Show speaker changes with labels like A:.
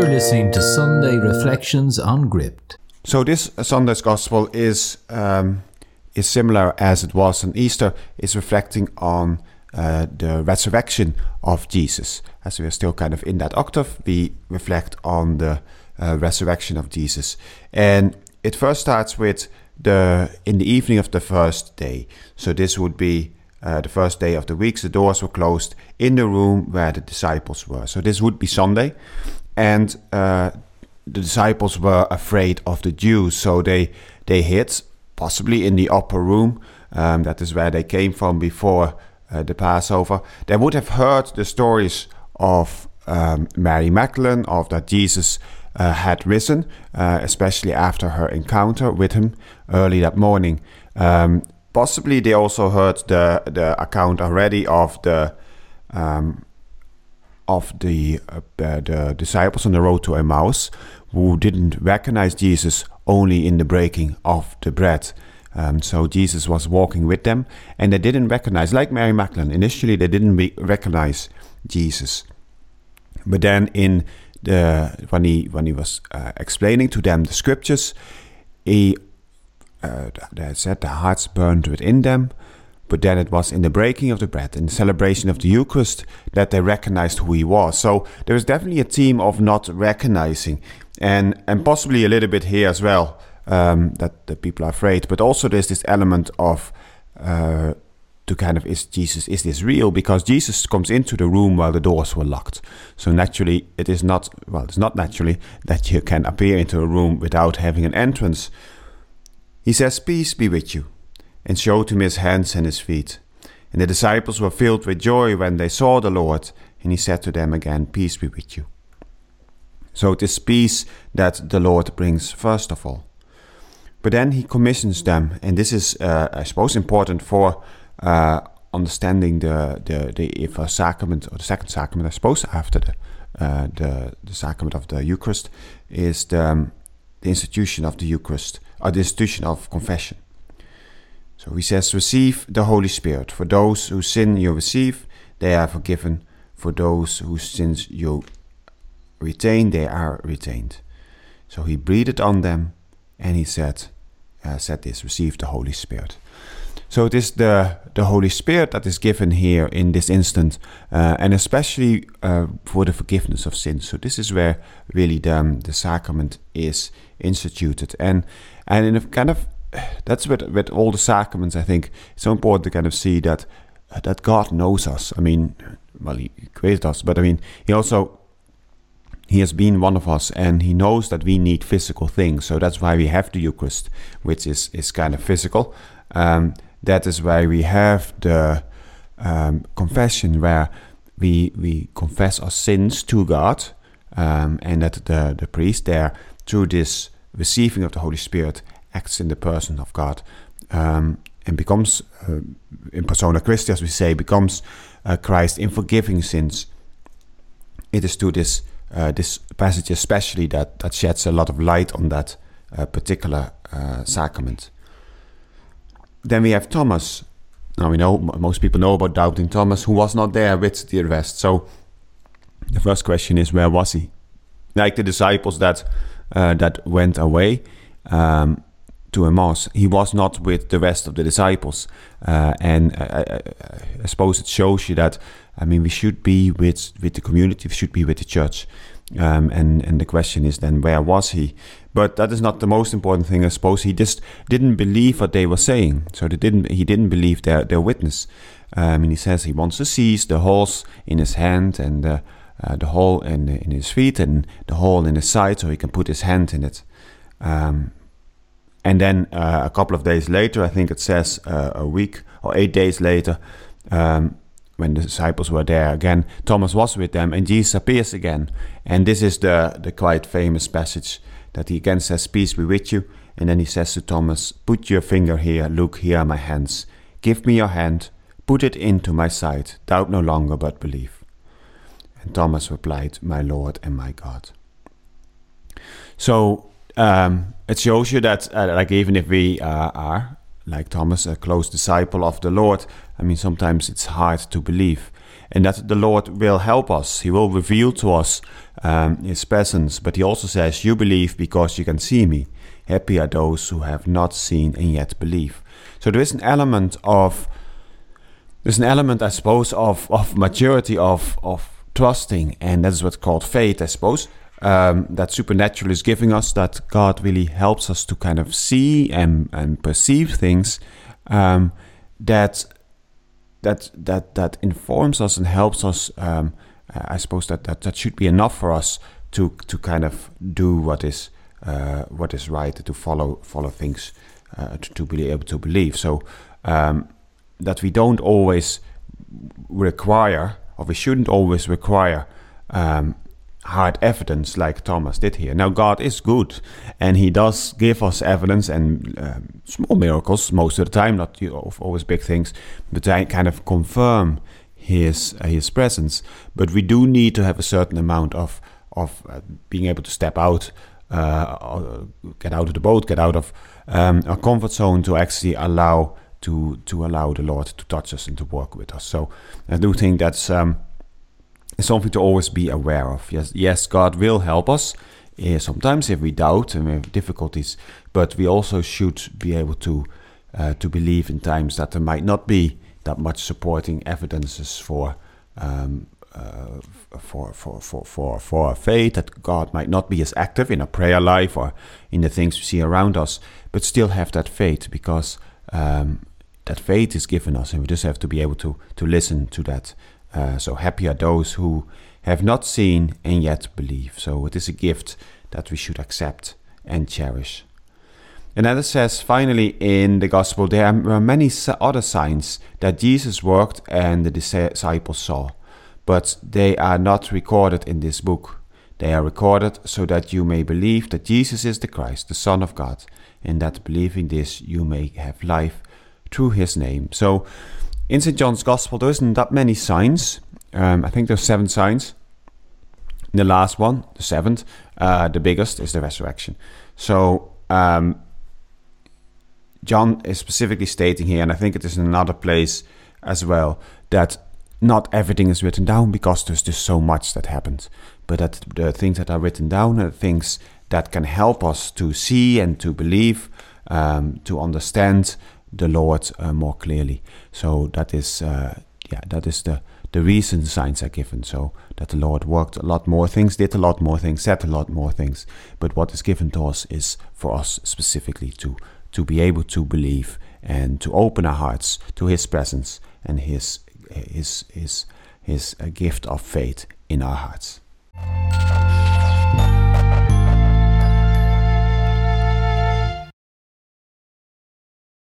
A: You're listening to Sunday Reflections on Gript.
B: So this Sunday's Gospel is um, is similar as it was on Easter. It's reflecting on uh, the resurrection of Jesus. As we are still kind of in that octave, we reflect on the uh, resurrection of Jesus, and it first starts with the in the evening of the first day. So this would be uh, the first day of the week. The doors were closed in the room where the disciples were. So this would be Sunday, and uh, the disciples were afraid of the Jews, so they they hid possibly in the upper room. Um, that is where they came from before uh, the Passover. They would have heard the stories of um, Mary Magdalene, of that Jesus uh, had risen, uh, especially after her encounter with him early that morning. Um, possibly they also heard the the account already of the um, of the uh, the disciples on the road to Emmaus who didn't recognize Jesus only in the breaking of the bread. Um, so Jesus was walking with them, and they didn't recognize, like Mary Magdalene. Initially, they didn't re- recognize Jesus, but then in the when he when he was uh, explaining to them the scriptures, he uh, they said their hearts burned within them. But then it was in the breaking of the bread, in the celebration of the Eucharist, that they recognized who he was. So there was definitely a theme of not recognizing, and and possibly a little bit here as well um, that the people are afraid. But also there's this element of uh, to kind of is Jesus is this real? Because Jesus comes into the room while the doors were locked. So naturally, it is not well. It's not naturally that you can appear into a room without having an entrance. He says, "Peace be with you." And showed him his hands and his feet. And the disciples were filled with joy when they saw the Lord, and he said to them again, Peace be with you. So it is peace that the Lord brings first of all. But then he commissions them, and this is, uh, I suppose, important for uh, understanding the, the, the first sacrament, or the second sacrament, I suppose, after the, uh, the, the sacrament of the Eucharist, is the, um, the institution of the Eucharist, or the institution of confession. So he says, Receive the Holy Spirit. For those whose sin you receive, they are forgiven. For those whose sins you retain, they are retained. So he breathed on them and he said, uh, said this, Receive the Holy Spirit. So it is the, the Holy Spirit that is given here in this instant, uh, and especially uh, for the forgiveness of sins. So this is where really the, um, the sacrament is instituted. And, and in a kind of that's with with all the sacraments. I think it's so important to kind of see that that God knows us. I mean, well, He created us, but I mean, He also He has been one of us, and He knows that we need physical things. So that's why we have the Eucharist, which is is kind of physical. Um, that is why we have the um, confession, where we we confess our sins to God, um, and that the the priest there through this receiving of the Holy Spirit acts in the person of God um, and becomes, uh, in persona Christi, as we say, becomes uh, Christ in forgiving sins. It is to this uh, this passage especially that that sheds a lot of light on that uh, particular uh, sacrament. Then we have Thomas. Now we know most people know about doubting Thomas, who was not there with the rest. So the first question is, where was he? Like the disciples that uh, that went away. Um, to Emmaus, he was not with the rest of the disciples. Uh, and I, I, I, suppose it shows you that, I mean, we should be with, with the community, we should be with the church. Um, and, and the question is then, where was he? But that is not the most important thing, I suppose. He just didn't believe what they were saying. So they didn't, he didn't believe their, their witness. Um, and he says he wants to seize the holes in his hand and uh, uh, the hole in, in his feet and the hole in his side so he can put his hand in it. Um, and then uh, a couple of days later, I think it says uh, a week or eight days later, um, when the disciples were there again, Thomas was with them, and Jesus appears again. And this is the, the quite famous passage that he again says, Peace be with you. And then he says to Thomas, Put your finger here, look, here are my hands. Give me your hand, put it into my side, doubt no longer, but believe. And Thomas replied, My Lord and my God. So um, it shows you that, uh, like, even if we uh, are, like Thomas, a close disciple of the Lord, I mean, sometimes it's hard to believe. and that the Lord will help us. He will reveal to us um, His presence. But He also says, You believe because you can see me. Happy are those who have not seen and yet believe. So there is an element of there's an element, I suppose, of, of maturity, of, of trusting, and that's what's called faith, I suppose. Um, that supernatural is giving us, that God really helps us to kind of see and, and perceive things um, that that that that informs us and helps us. Um, I suppose that, that that should be enough for us to to kind of do what is uh, what is right, to follow follow things, uh, to, to, be able to believe. So um, that we don't always require, or we shouldn't always require. Hard evidence like Thomas did here. Now, God is good, and He does give us evidence and um, small miracles most of the time, not you know, always big things, but they kind of confirm His uh, His presence. But we do need to have a certain amount of of uh, being able to step out, uh, get out of the boat, get out of um, our comfort zone to actually allow to to allow the Lord to touch us and to work with us. So I do think that's. Um, something to always be aware of. Yes, yes, God will help us uh, sometimes if we doubt and we have difficulties, but we also should be able to uh, to believe in times that there might not be that much supporting evidences for. Um, uh, for, for, for, for, for our faith, that God might not be as active in our prayer life or in the things we see around us, but still have that faith because um, that faith is given us, and we just have to be able to, to listen to that uh, so happy are those who have not seen and yet believe. So it is a gift that we should accept and cherish. Another says finally in the Gospel, there were many other signs that Jesus worked and the disciples saw, but they are not recorded in this book. They are recorded so that you may believe that Jesus is the Christ, the Son of God, and that believing this you may have life through his name. So in St. John's Gospel, there isn't that many signs. Um, I think there's seven signs. The last one, the seventh, uh, the biggest, is the resurrection. So um, John is specifically stating here, and I think it is in another place as well, that not everything is written down because there's just so much that happens. But that the things that are written down are things that can help us to see and to believe, um, to understand, the Lord uh, more clearly. So that is, uh, yeah, that is the the reason the signs are given. So that the Lord worked a lot more things, did a lot more things, said a lot more things. But what is given to us is for us specifically to to be able to believe and to open our hearts to His presence and His His His His uh, gift of faith in our hearts.